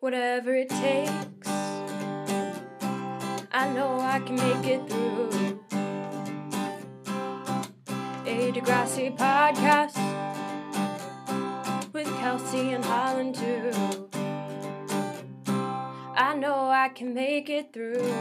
whatever it takes. I know I can make it through. A Degrassi podcast with Kelsey and Holland too. I know I can make it through.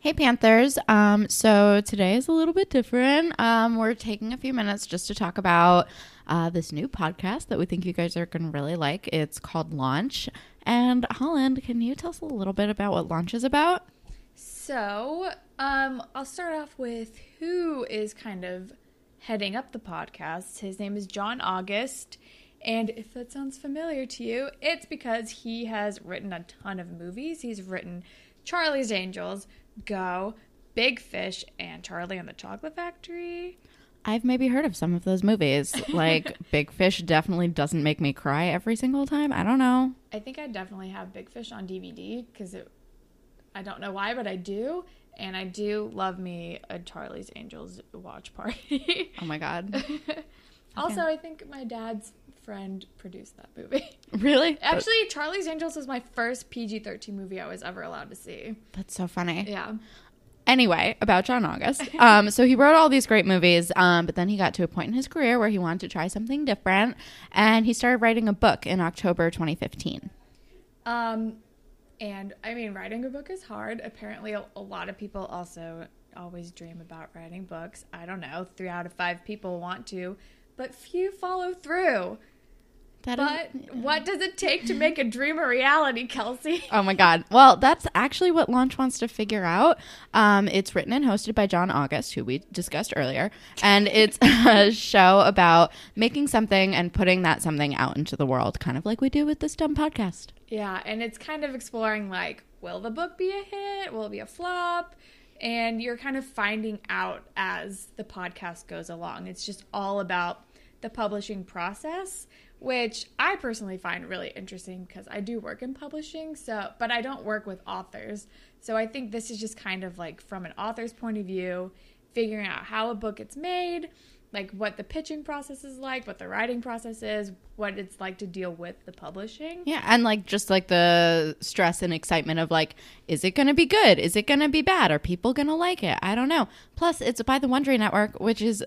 Hey Panthers. Um, so today is a little bit different. Um, we're taking a few minutes just to talk about uh, this new podcast that we think you guys are going to really like. It's called Launch. And Holland, can you tell us a little bit about what Launch is about? So, um, I'll start off with who is kind of heading up the podcast. His name is John August. And if that sounds familiar to you, it's because he has written a ton of movies. He's written Charlie's Angels, Go, Big Fish, and Charlie and the Chocolate Factory. I've maybe heard of some of those movies. Like Big Fish definitely doesn't make me cry every single time. I don't know. I think I definitely have Big Fish on DVD because it. I don't know why, but I do, and I do love me a Charlie's Angels watch party. Oh my god. also, I think my dad's friend produced that movie. really? Actually, Charlie's Angels was my first PG 13 movie I was ever allowed to see. That's so funny. Yeah. Anyway, about John August. Um, so he wrote all these great movies, um, but then he got to a point in his career where he wanted to try something different, and he started writing a book in October 2015. Um, and I mean, writing a book is hard. Apparently, a, a lot of people also always dream about writing books. I don't know, three out of five people want to, but few follow through. That is- But what does it take to make a dream a reality, Kelsey? Oh my God. Well, that's actually what Launch wants to figure out. Um, it's written and hosted by John August, who we discussed earlier. And it's a show about making something and putting that something out into the world, kind of like we do with this dumb podcast. Yeah, and it's kind of exploring like, will the book be a hit? Will it be a flop? And you're kind of finding out as the podcast goes along. It's just all about the publishing process, which I personally find really interesting because I do work in publishing, so but I don't work with authors. So I think this is just kind of like from an author's point of view, figuring out how a book gets made, like what the pitching process is like, what the writing process is, what it's like to deal with the publishing. Yeah. And like just like the stress and excitement of like, is it going to be good? Is it going to be bad? Are people going to like it? I don't know. Plus, it's by the Wondery Network, which is,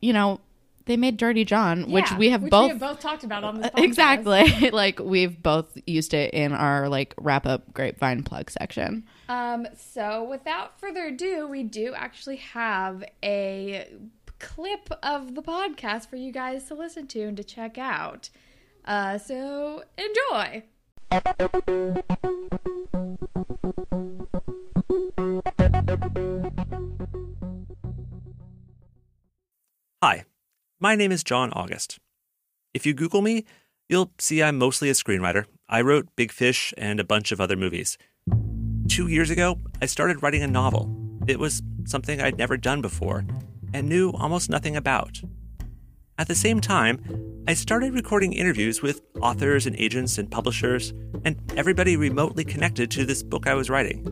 you know, they made Dirty John, which Yeah, we have which both we have both talked about on this podcast. exactly like we've both used it in our like wrap up grapevine plug section Um, so without further ado, we do actually have a clip of the podcast for you guys to listen to and to check out. Uh, so enjoy. Hi, my name is John August. If you Google me, you'll see I'm mostly a screenwriter. I wrote Big Fish and a bunch of other movies. Two years ago, I started writing a novel. It was something I'd never done before and knew almost nothing about. At the same time, I started recording interviews with authors and agents and publishers and everybody remotely connected to this book I was writing.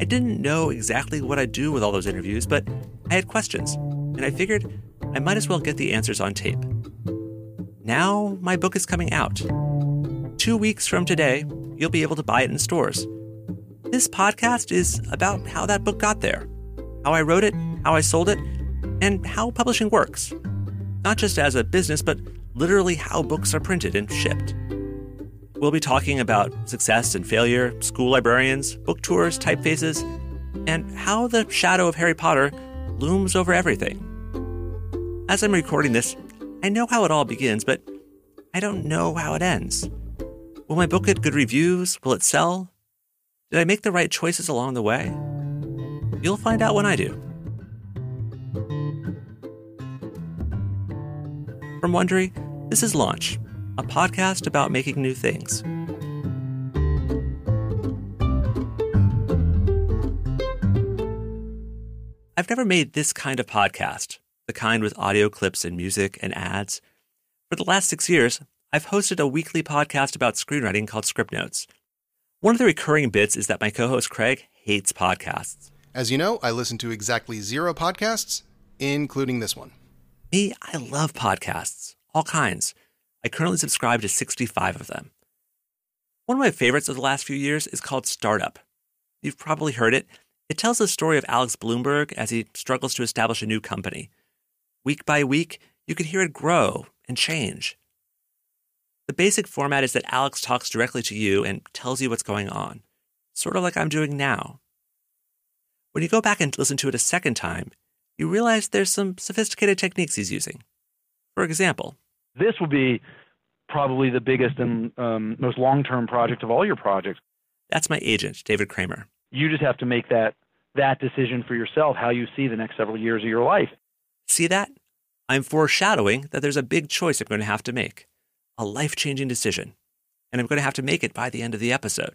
I didn't know exactly what I'd do with all those interviews, but I had questions, and I figured I might as well get the answers on tape. Now my book is coming out. Two weeks from today, you'll be able to buy it in stores. This podcast is about how that book got there, how I wrote it, how I sold it, and how publishing works. Not just as a business, but literally how books are printed and shipped. We'll be talking about success and failure, school librarians, book tours, typefaces, and how the shadow of Harry Potter looms over everything. As I'm recording this, I know how it all begins, but I don't know how it ends. Will my book get good reviews? Will it sell? Did I make the right choices along the way? You'll find out when I do. From Wondery, this is Launch, a podcast about making new things. I've never made this kind of podcast, the kind with audio clips and music and ads. For the last six years, I've hosted a weekly podcast about screenwriting called Scriptnotes. One of the recurring bits is that my co host Craig hates podcasts. As you know, I listen to exactly zero podcasts, including this one. Me, I love podcasts, all kinds. I currently subscribe to 65 of them. One of my favorites of the last few years is called Startup. You've probably heard it. It tells the story of Alex Blumberg as he struggles to establish a new company. Week by week, you can hear it grow and change. The basic format is that Alex talks directly to you and tells you what's going on, sort of like I'm doing now. When you go back and listen to it a second time, you realize there's some sophisticated techniques he's using. For example, this will be probably the biggest and um, most long term project of all your projects. That's my agent, David Kramer. You just have to make that that decision for yourself, how you see the next several years of your life. See that? I'm foreshadowing that there's a big choice I'm going to have to make, a life changing decision, and I'm going to have to make it by the end of the episode.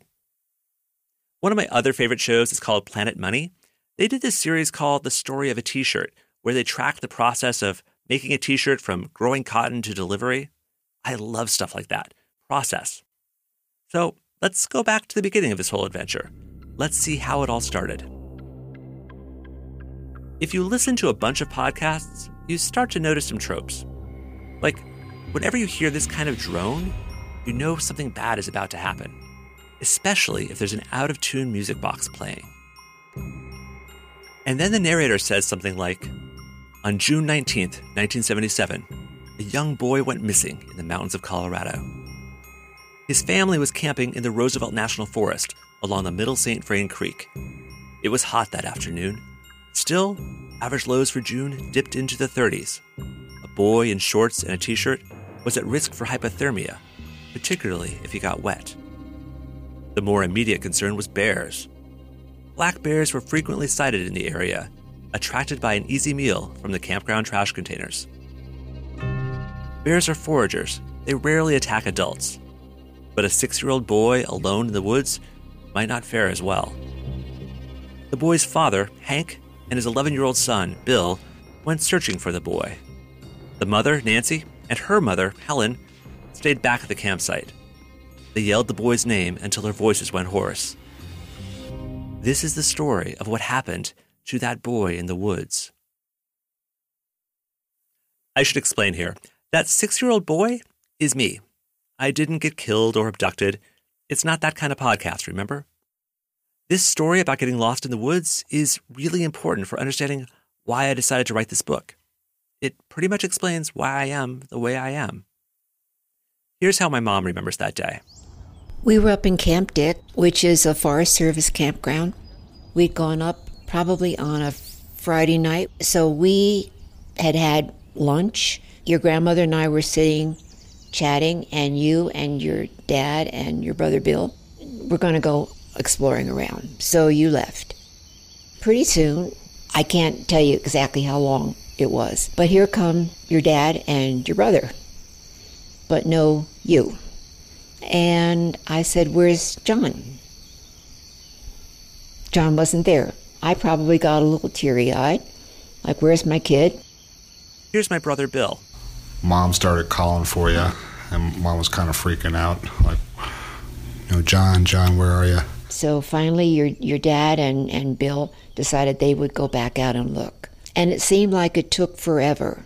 One of my other favorite shows is called Planet Money. They did this series called The Story of a T shirt, where they tracked the process of making a t shirt from growing cotton to delivery. I love stuff like that. Process. So let's go back to the beginning of this whole adventure. Let's see how it all started. If you listen to a bunch of podcasts, you start to notice some tropes. Like, whenever you hear this kind of drone, you know something bad is about to happen, especially if there's an out of tune music box playing. And then the narrator says something like On June 19th, 1977, a young boy went missing in the mountains of Colorado. His family was camping in the Roosevelt National Forest along the Middle St. Vrain Creek. It was hot that afternoon. Still, average lows for June dipped into the 30s. A boy in shorts and a t shirt was at risk for hypothermia, particularly if he got wet. The more immediate concern was bears. Black bears were frequently sighted in the area, attracted by an easy meal from the campground trash containers. Bears are foragers, they rarely attack adults. But a six year old boy alone in the woods might not fare as well. The boy's father, Hank, and his 11 year old son, Bill, went searching for the boy. The mother, Nancy, and her mother, Helen, stayed back at the campsite. They yelled the boy's name until their voices went hoarse. This is the story of what happened to that boy in the woods. I should explain here that six year old boy is me. I didn't get killed or abducted. It's not that kind of podcast, remember? This story about getting lost in the woods is really important for understanding why I decided to write this book. It pretty much explains why I am the way I am. Here's how my mom remembers that day. We were up in Camp Dick, which is a Forest Service campground. We'd gone up probably on a Friday night, so we had had lunch. Your grandmother and I were sitting chatting, and you and your dad and your brother Bill were going to go exploring around. So you left. Pretty soon, I can't tell you exactly how long it was, but here come your dad and your brother, but no you. And I said, Where's John? John wasn't there. I probably got a little teary eyed, like, Where's my kid? Here's my brother Bill. Mom started calling for you, and mom was kind of freaking out, like, you know, John, John, where are you? So finally, your, your dad and, and Bill decided they would go back out and look. And it seemed like it took forever.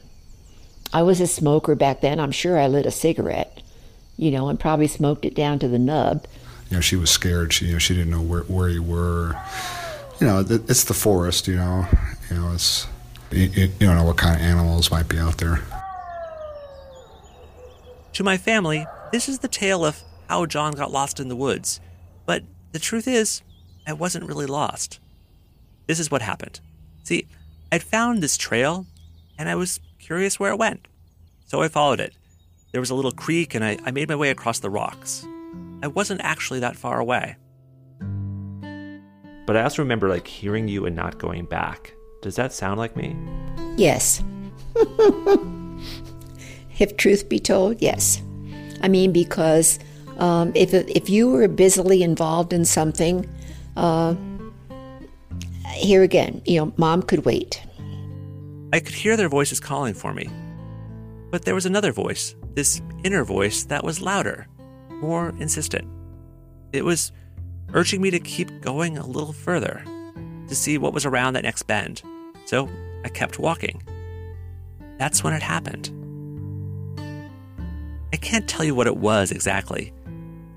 I was a smoker back then. I'm sure I lit a cigarette, you know, and probably smoked it down to the nub. You know, she was scared. She, you know, she didn't know where, where you were. You know, it's the forest. You know, you know, it's you, you don't know what kind of animals might be out there. To my family, this is the tale of how John got lost in the woods. But the truth is, I wasn't really lost. This is what happened. See, I'd found this trail, and I was curious where it went. So I followed it. There was a little creek, and I, I made my way across the rocks. I wasn't actually that far away. But I also remember like hearing you and not going back. Does that sound like me? Yes. if truth be told, yes. I mean, because um, if if you were busily involved in something, uh, here again, you know, mom could wait. I could hear their voices calling for me. But there was another voice, this inner voice that was louder, more insistent. It was urging me to keep going a little further, to see what was around that next bend. So I kept walking. That's when it happened. I can't tell you what it was exactly.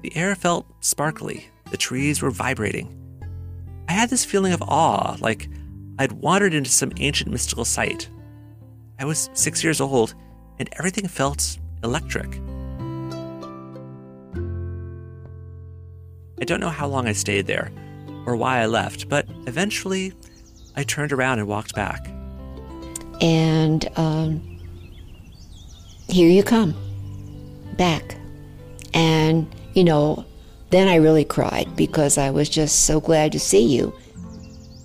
The air felt sparkly, the trees were vibrating. I had this feeling of awe, like I'd wandered into some ancient mystical site. I was six years old, and everything felt electric. I don't know how long I stayed there or why I left, but eventually I turned around and walked back. And um, here you come back. And, you know, then I really cried because I was just so glad to see you.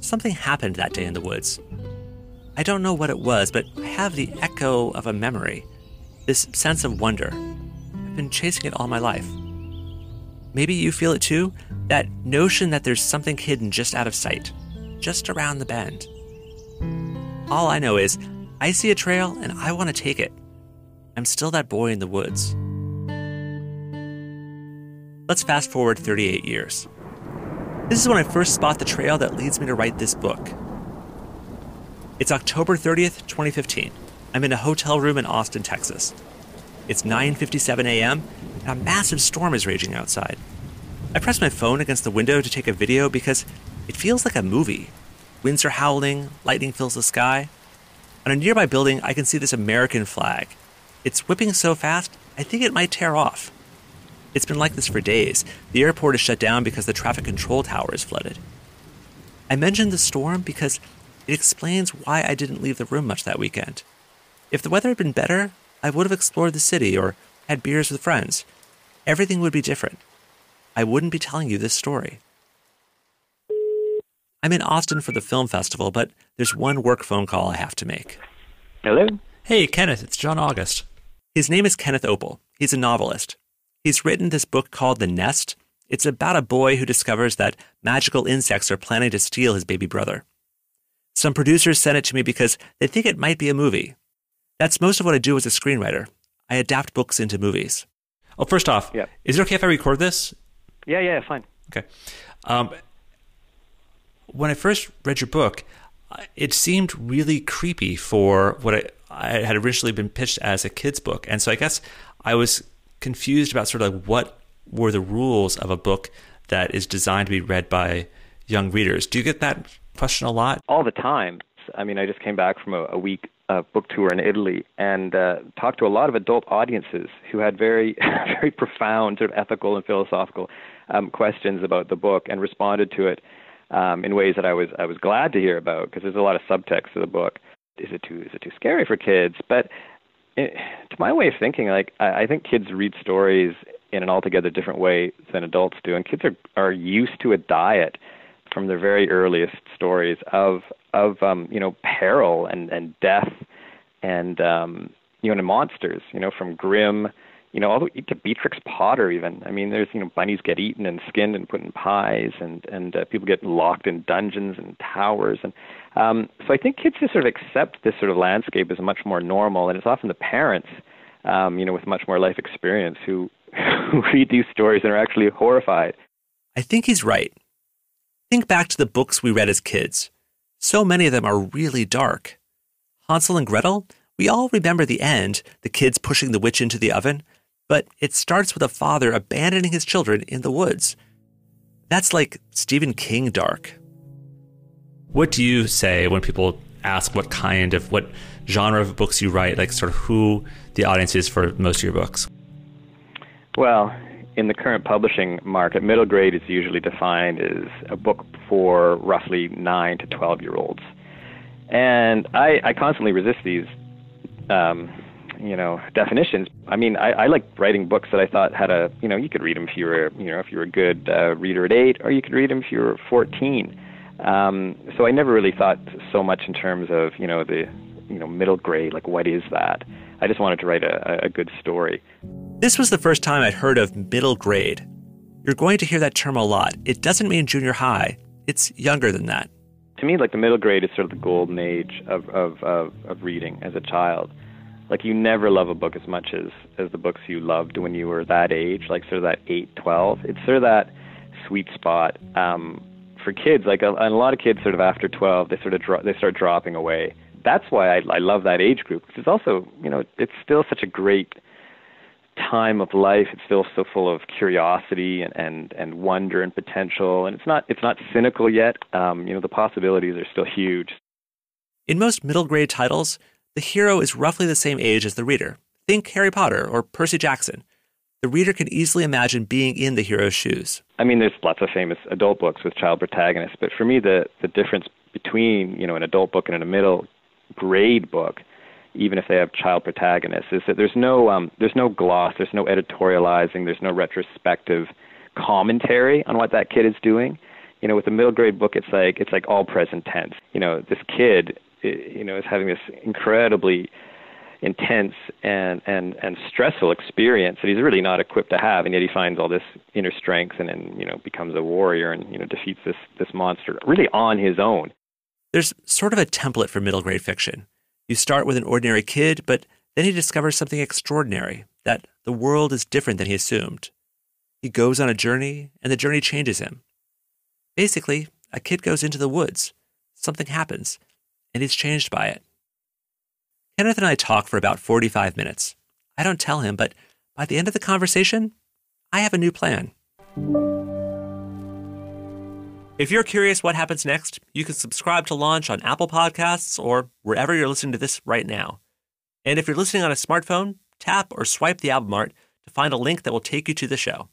Something happened that day in the woods. I don't know what it was, but I have the echo of a memory, this sense of wonder. I've been chasing it all my life. Maybe you feel it too? That notion that there's something hidden just out of sight, just around the bend. All I know is I see a trail and I want to take it. I'm still that boy in the woods. Let's fast forward 38 years. This is when I first spot the trail that leads me to write this book. It's October 30th, 2015. I'm in a hotel room in Austin, Texas. It's 9:57 a.m. and a massive storm is raging outside. I press my phone against the window to take a video because it feels like a movie. Winds are howling, lightning fills the sky. On a nearby building, I can see this American flag. It's whipping so fast, I think it might tear off. It's been like this for days. The airport is shut down because the traffic control tower is flooded. I mentioned the storm because it explains why I didn't leave the room much that weekend. If the weather had been better, I would have explored the city or had beers with friends. Everything would be different. I wouldn't be telling you this story. I'm in Austin for the film festival, but there's one work phone call I have to make. Hello? Hey, Kenneth, it's John August. His name is Kenneth Oppel. He's a novelist. He's written this book called The Nest. It's about a boy who discovers that magical insects are planning to steal his baby brother. Some producers sent it to me because they think it might be a movie. That's most of what I do as a screenwriter. I adapt books into movies. Oh, first off, Yeah. is it okay if I record this? Yeah, yeah, fine. Okay. Um, when I first read your book, it seemed really creepy for what I, I had originally been pitched as a kid's book. And so I guess I was confused about sort of like what were the rules of a book that is designed to be read by young readers. Do you get that question a lot? All the time. I mean, I just came back from a, a week uh, book tour in Italy and uh, talked to a lot of adult audiences who had very, very profound sort of ethical and philosophical um, questions about the book and responded to it um, in ways that I was I was glad to hear about because there's a lot of subtext to the book. Is it too is it too scary for kids? But it, to my way of thinking, like I, I think kids read stories in an altogether different way than adults do, and kids are are used to a diet from their very earliest stories of of um, you know peril and and death and um, you know and monsters. You know from Grimm, you know all the to Beatrix Potter even. I mean there's you know bunnies get eaten and skinned and put in pies and and uh, people get locked in dungeons and towers and um, so I think kids just sort of accept this sort of landscape as much more normal and it's often the parents um, you know with much more life experience who who read these stories and are actually horrified. I think he's right. Think back to the books we read as kids. So many of them are really dark. Hansel and Gretel, we all remember the end, the kids pushing the witch into the oven, but it starts with a father abandoning his children in the woods. That's like Stephen King dark. What do you say when people ask what kind of, what genre of books you write, like sort of who the audience is for most of your books? Well, in the current publishing market, middle grade is usually defined as a book for roughly 9 to 12 year olds. And I, I constantly resist these, um, you know, definitions. I mean, I, I like writing books that I thought had a, you know, you could read them if you were, you know, if you were a good uh, reader at 8, or you could read them if you were 14. Um, so I never really thought so much in terms of, you know, the, you know, middle grade, like what is that? I just wanted to write a, a good story. This was the first time I'd heard of middle grade. You're going to hear that term a lot. It doesn't mean junior high, it's younger than that. To me, like the middle grade is sort of the golden age of, of, of, of reading as a child. Like you never love a book as much as, as the books you loved when you were that age, like sort of that 8, 12. It's sort of that sweet spot um, for kids. Like a, and a lot of kids sort of after 12, they sort of dro- they start dropping away. That's why I, I love that age group. Because it's also, you know, it's still such a great time of life. It's still so full of curiosity and, and, and wonder and potential, and it's not it's not cynical yet. Um, you know, the possibilities are still huge. In most middle grade titles, the hero is roughly the same age as the reader. Think Harry Potter or Percy Jackson. The reader can easily imagine being in the hero's shoes. I mean, there's lots of famous adult books with child protagonists, but for me, the the difference between you know an adult book and a middle grade book even if they have child protagonists, is that there's no um, there's no gloss, there's no editorializing, there's no retrospective commentary on what that kid is doing. You know, with a middle grade book, it's like it's like all present tense. You know, this kid, you know, is having this incredibly intense and and and stressful experience that he's really not equipped to have, and yet he finds all this inner strength and then you know becomes a warrior and you know defeats this this monster really on his own. There's sort of a template for middle grade fiction. You start with an ordinary kid, but then he discovers something extraordinary that the world is different than he assumed. He goes on a journey, and the journey changes him. Basically, a kid goes into the woods, something happens, and he's changed by it. Kenneth and I talk for about 45 minutes. I don't tell him, but by the end of the conversation, I have a new plan. If you're curious what happens next, you can subscribe to Launch on Apple Podcasts or wherever you're listening to this right now. And if you're listening on a smartphone, tap or swipe the album art to find a link that will take you to the show.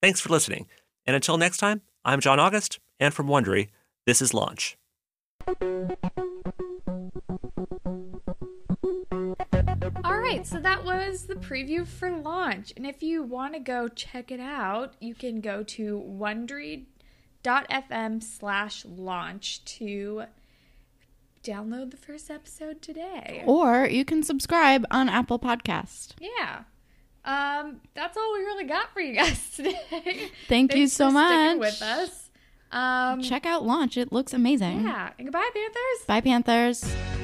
Thanks for listening. And until next time, I'm John August, and from Wondery, this is Launch. All right, so that was the preview for launch. And if you want to go check it out, you can go to Wondery fm slash launch to download the first episode today. Or you can subscribe on Apple Podcast. Yeah. Um, that's all we really got for you guys today. Thank Thanks you so much for sticking much. with us. Um, Check out Launch. It looks amazing. yeah. And goodbye, Panthers. Bye, Panthers.